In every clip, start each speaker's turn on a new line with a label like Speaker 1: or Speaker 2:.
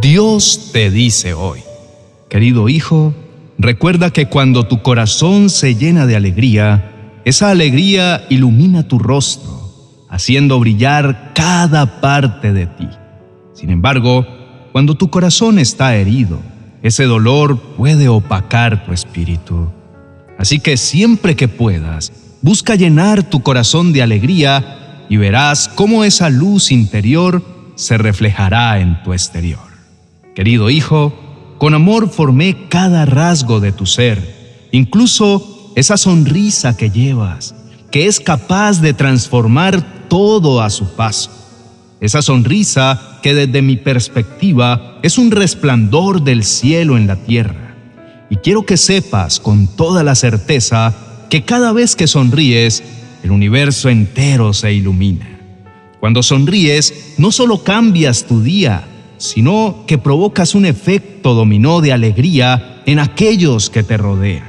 Speaker 1: Dios te dice hoy, querido hijo, recuerda que cuando tu corazón se llena de alegría, esa alegría ilumina tu rostro, haciendo brillar cada parte de ti. Sin embargo, cuando tu corazón está herido, ese dolor puede opacar tu espíritu. Así que siempre que puedas, busca llenar tu corazón de alegría y verás cómo esa luz interior se reflejará en tu exterior. Querido hijo, con amor formé cada rasgo de tu ser, incluso esa sonrisa que llevas, que es capaz de transformar todo a su paso. Esa sonrisa que desde mi perspectiva es un resplandor del cielo en la tierra. Y quiero que sepas con toda la certeza que cada vez que sonríes, el universo entero se ilumina. Cuando sonríes, no solo cambias tu día, sino que provocas un efecto dominó de alegría en aquellos que te rodean.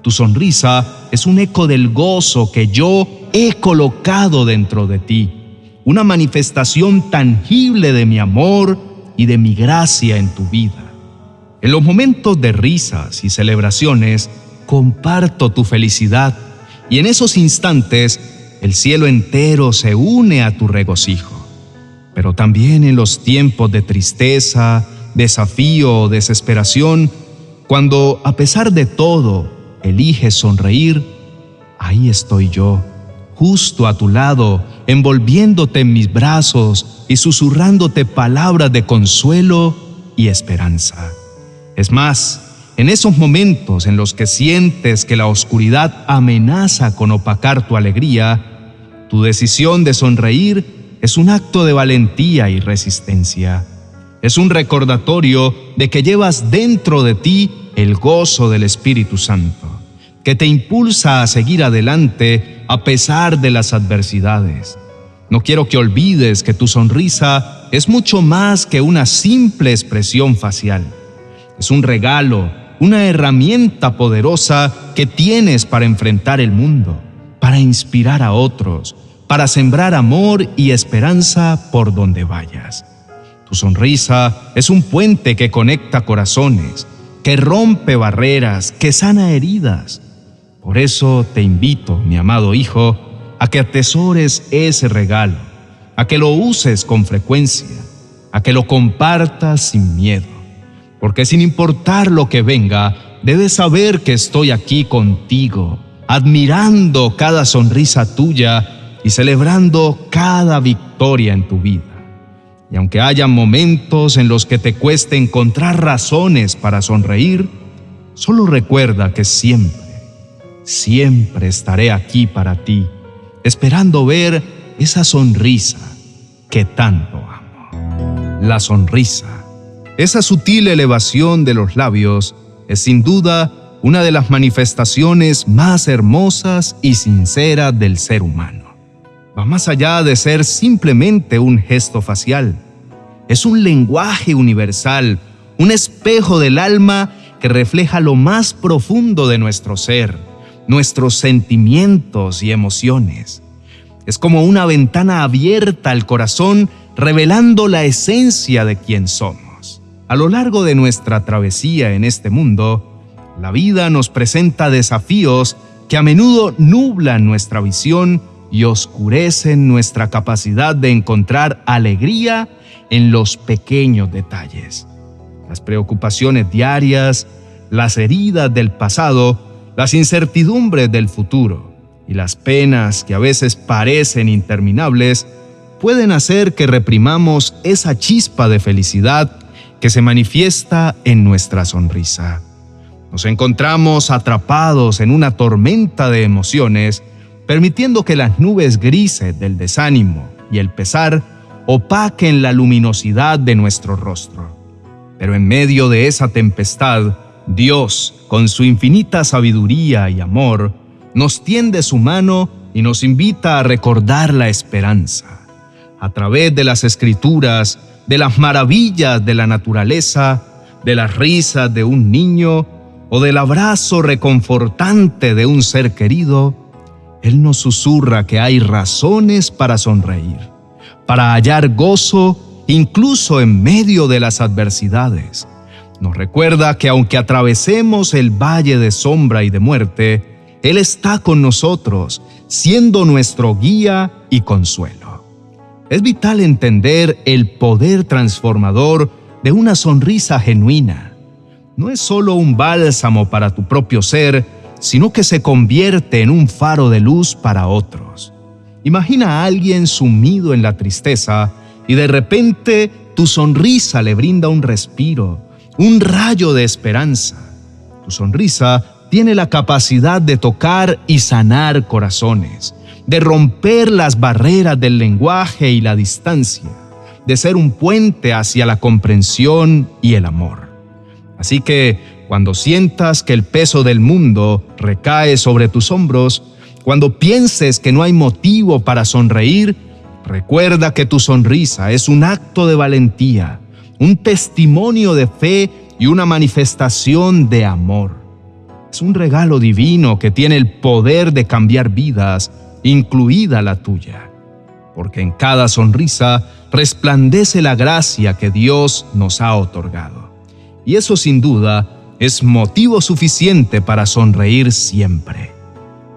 Speaker 1: Tu sonrisa es un eco del gozo que yo he colocado dentro de ti, una manifestación tangible de mi amor y de mi gracia en tu vida. En los momentos de risas y celebraciones, comparto tu felicidad y en esos instantes el cielo entero se une a tu regocijo pero también en los tiempos de tristeza, desafío desesperación, cuando a pesar de todo eliges sonreír, ahí estoy yo, justo a tu lado, envolviéndote en mis brazos y susurrándote palabras de consuelo y esperanza. Es más, en esos momentos en los que sientes que la oscuridad amenaza con opacar tu alegría, tu decisión de sonreír es un acto de valentía y resistencia. Es un recordatorio de que llevas dentro de ti el gozo del Espíritu Santo, que te impulsa a seguir adelante a pesar de las adversidades. No quiero que olvides que tu sonrisa es mucho más que una simple expresión facial. Es un regalo, una herramienta poderosa que tienes para enfrentar el mundo, para inspirar a otros, para sembrar amor y esperanza por donde vayas. Tu sonrisa es un puente que conecta corazones, que rompe barreras, que sana heridas. Por eso te invito, mi amado hijo, a que atesores ese regalo, a que lo uses con frecuencia, a que lo compartas sin miedo. Porque sin importar lo que venga, debes saber que estoy aquí contigo, admirando cada sonrisa tuya y celebrando cada victoria en tu vida. Y aunque haya momentos en los que te cueste encontrar razones para sonreír, solo recuerda que siempre, siempre estaré aquí para ti, esperando ver esa sonrisa que tanto amo. La sonrisa, esa sutil elevación de los labios, es sin duda una de las manifestaciones más hermosas y sinceras del ser humano va más allá de ser simplemente un gesto facial. Es un lenguaje universal, un espejo del alma que refleja lo más profundo de nuestro ser, nuestros sentimientos y emociones. Es como una ventana abierta al corazón revelando la esencia de quién somos. A lo largo de nuestra travesía en este mundo, la vida nos presenta desafíos que a menudo nublan nuestra visión y oscurecen nuestra capacidad de encontrar alegría en los pequeños detalles. Las preocupaciones diarias, las heridas del pasado, las incertidumbres del futuro y las penas que a veces parecen interminables pueden hacer que reprimamos esa chispa de felicidad que se manifiesta en nuestra sonrisa. Nos encontramos atrapados en una tormenta de emociones permitiendo que las nubes grises del desánimo y el pesar opaquen la luminosidad de nuestro rostro. Pero en medio de esa tempestad, Dios, con su infinita sabiduría y amor, nos tiende su mano y nos invita a recordar la esperanza. A través de las escrituras, de las maravillas de la naturaleza, de las risas de un niño o del abrazo reconfortante de un ser querido, él nos susurra que hay razones para sonreír, para hallar gozo incluso en medio de las adversidades. Nos recuerda que aunque atravesemos el valle de sombra y de muerte, Él está con nosotros, siendo nuestro guía y consuelo. Es vital entender el poder transformador de una sonrisa genuina. No es solo un bálsamo para tu propio ser, sino que se convierte en un faro de luz para otros. Imagina a alguien sumido en la tristeza y de repente tu sonrisa le brinda un respiro, un rayo de esperanza. Tu sonrisa tiene la capacidad de tocar y sanar corazones, de romper las barreras del lenguaje y la distancia, de ser un puente hacia la comprensión y el amor. Así que cuando sientas que el peso del mundo recae sobre tus hombros, cuando pienses que no hay motivo para sonreír, recuerda que tu sonrisa es un acto de valentía, un testimonio de fe y una manifestación de amor. Es un regalo divino que tiene el poder de cambiar vidas, incluida la tuya, porque en cada sonrisa resplandece la gracia que Dios nos ha otorgado. Y eso sin duda es motivo suficiente para sonreír siempre.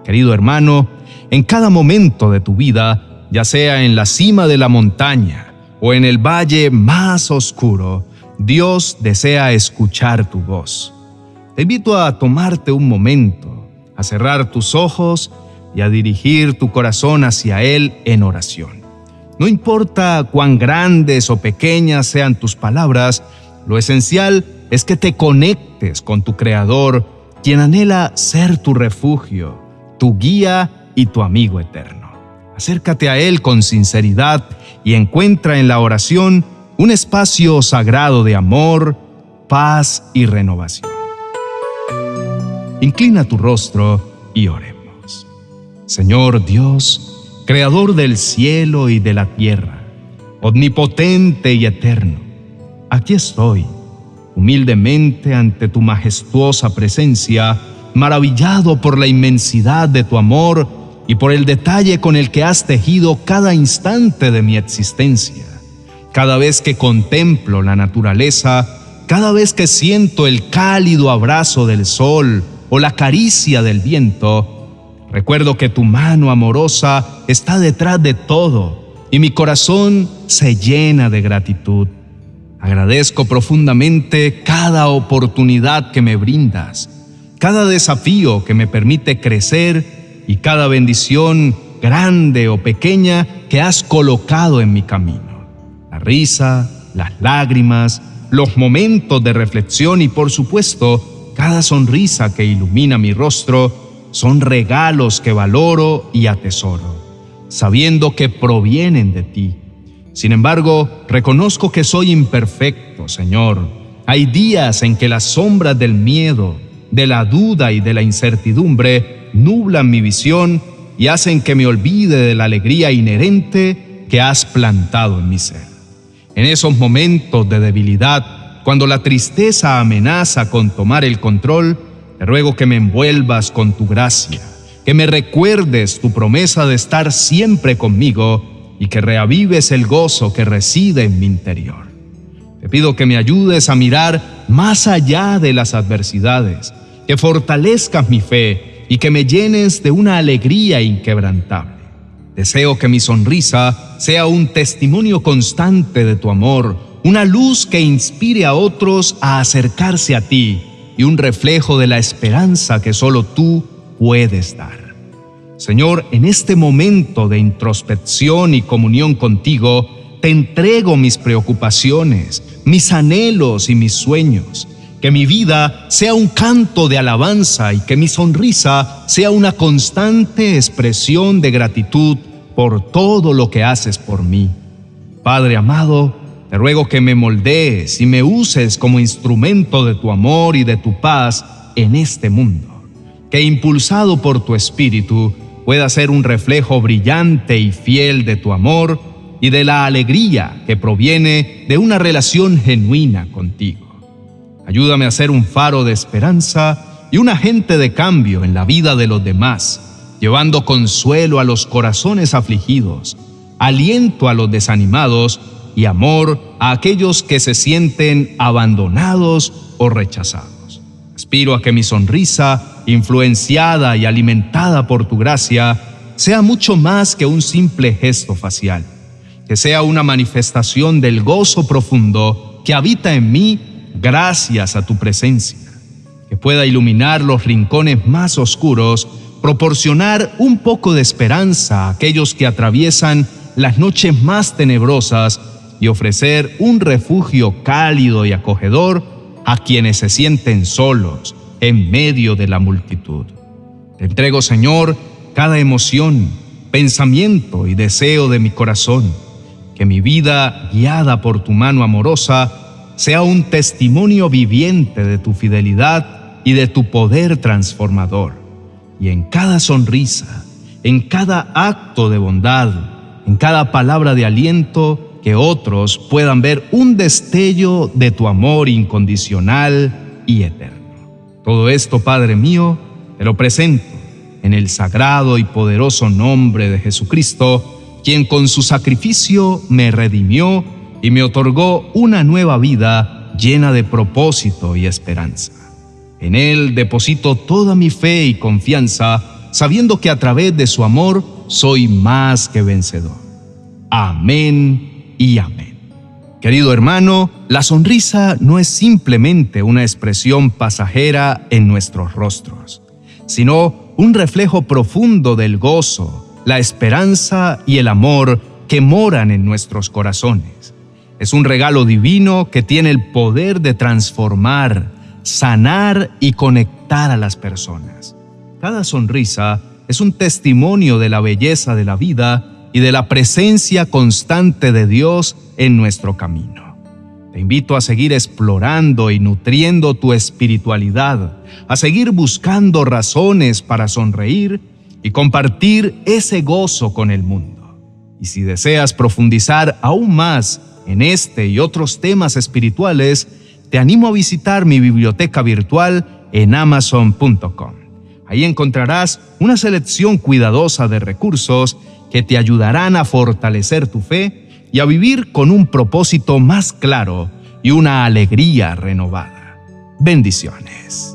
Speaker 1: Querido hermano, en cada momento de tu vida, ya sea en la cima de la montaña o en el valle más oscuro, Dios desea escuchar tu voz. Te invito a tomarte un momento, a cerrar tus ojos y a dirigir tu corazón hacia Él en oración. No importa cuán grandes o pequeñas sean tus palabras, lo esencial es que te conectes con tu Creador, quien anhela ser tu refugio, tu guía y tu amigo eterno. Acércate a Él con sinceridad y encuentra en la oración un espacio sagrado de amor, paz y renovación. Inclina tu rostro y oremos. Señor Dios, Creador del cielo y de la tierra, omnipotente y eterno, aquí estoy humildemente ante tu majestuosa presencia, maravillado por la inmensidad de tu amor y por el detalle con el que has tejido cada instante de mi existencia. Cada vez que contemplo la naturaleza, cada vez que siento el cálido abrazo del sol o la caricia del viento, recuerdo que tu mano amorosa está detrás de todo y mi corazón se llena de gratitud. Agradezco profundamente cada oportunidad que me brindas, cada desafío que me permite crecer y cada bendición grande o pequeña que has colocado en mi camino. La risa, las lágrimas, los momentos de reflexión y por supuesto cada sonrisa que ilumina mi rostro son regalos que valoro y atesoro, sabiendo que provienen de ti sin embargo, reconozco que soy imperfecto, Señor. Hay días en que las sombras del miedo, de la duda y de la incertidumbre nublan mi visión y hacen que me olvide de la alegría inherente que has plantado en mi ser. En esos momentos de debilidad, cuando la tristeza amenaza con tomar el control, te ruego que me envuelvas con tu gracia, que me recuerdes tu promesa de estar siempre conmigo y que reavives el gozo que reside en mi interior. Te pido que me ayudes a mirar más allá de las adversidades, que fortalezcas mi fe y que me llenes de una alegría inquebrantable. Deseo que mi sonrisa sea un testimonio constante de tu amor, una luz que inspire a otros a acercarse a ti y un reflejo de la esperanza que solo tú puedes dar. Señor, en este momento de introspección y comunión contigo, te entrego mis preocupaciones, mis anhelos y mis sueños. Que mi vida sea un canto de alabanza y que mi sonrisa sea una constante expresión de gratitud por todo lo que haces por mí. Padre amado, te ruego que me moldees y me uses como instrumento de tu amor y de tu paz en este mundo. Que impulsado por tu espíritu, pueda ser un reflejo brillante y fiel de tu amor y de la alegría que proviene de una relación genuina contigo. Ayúdame a ser un faro de esperanza y un agente de cambio en la vida de los demás, llevando consuelo a los corazones afligidos, aliento a los desanimados y amor a aquellos que se sienten abandonados o rechazados. Aspiro a que mi sonrisa, influenciada y alimentada por tu gracia, sea mucho más que un simple gesto facial, que sea una manifestación del gozo profundo que habita en mí gracias a tu presencia, que pueda iluminar los rincones más oscuros, proporcionar un poco de esperanza a aquellos que atraviesan las noches más tenebrosas y ofrecer un refugio cálido y acogedor a quienes se sienten solos en medio de la multitud. Te entrego, Señor, cada emoción, pensamiento y deseo de mi corazón, que mi vida, guiada por tu mano amorosa, sea un testimonio viviente de tu fidelidad y de tu poder transformador. Y en cada sonrisa, en cada acto de bondad, en cada palabra de aliento, que otros puedan ver un destello de tu amor incondicional y eterno. Todo esto, Padre mío, te lo presento en el sagrado y poderoso nombre de Jesucristo, quien con su sacrificio me redimió y me otorgó una nueva vida llena de propósito y esperanza. En Él deposito toda mi fe y confianza, sabiendo que a través de su amor soy más que vencedor. Amén y amén. Querido hermano, la sonrisa no es simplemente una expresión pasajera en nuestros rostros, sino un reflejo profundo del gozo, la esperanza y el amor que moran en nuestros corazones. Es un regalo divino que tiene el poder de transformar, sanar y conectar a las personas. Cada sonrisa es un testimonio de la belleza de la vida y de la presencia constante de Dios en nuestro camino. Te invito a seguir explorando y nutriendo tu espiritualidad, a seguir buscando razones para sonreír y compartir ese gozo con el mundo. Y si deseas profundizar aún más en este y otros temas espirituales, te animo a visitar mi biblioteca virtual en amazon.com. Ahí encontrarás una selección cuidadosa de recursos que te ayudarán a fortalecer tu fe y a vivir con un propósito más claro y una alegría renovada. Bendiciones.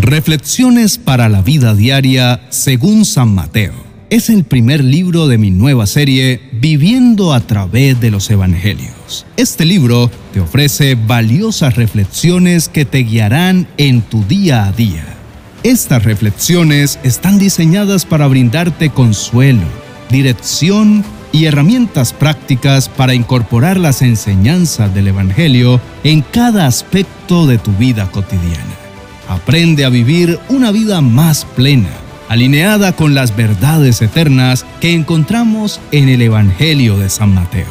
Speaker 1: Reflexiones para la vida diaria según San Mateo. Es el primer libro de mi nueva serie Viviendo a través de los Evangelios. Este libro te ofrece valiosas reflexiones que te guiarán en tu día a día estas reflexiones están diseñadas para brindarte consuelo, dirección y herramientas prácticas para incorporar las enseñanzas del Evangelio en cada aspecto de tu vida cotidiana. Aprende a vivir una vida más plena, alineada con las verdades eternas que encontramos en el Evangelio de San Mateo.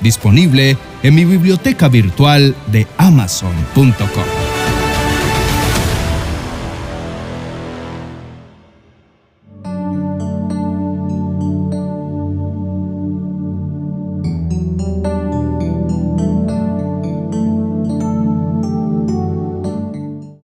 Speaker 1: Disponible en mi biblioteca virtual de amazon.com.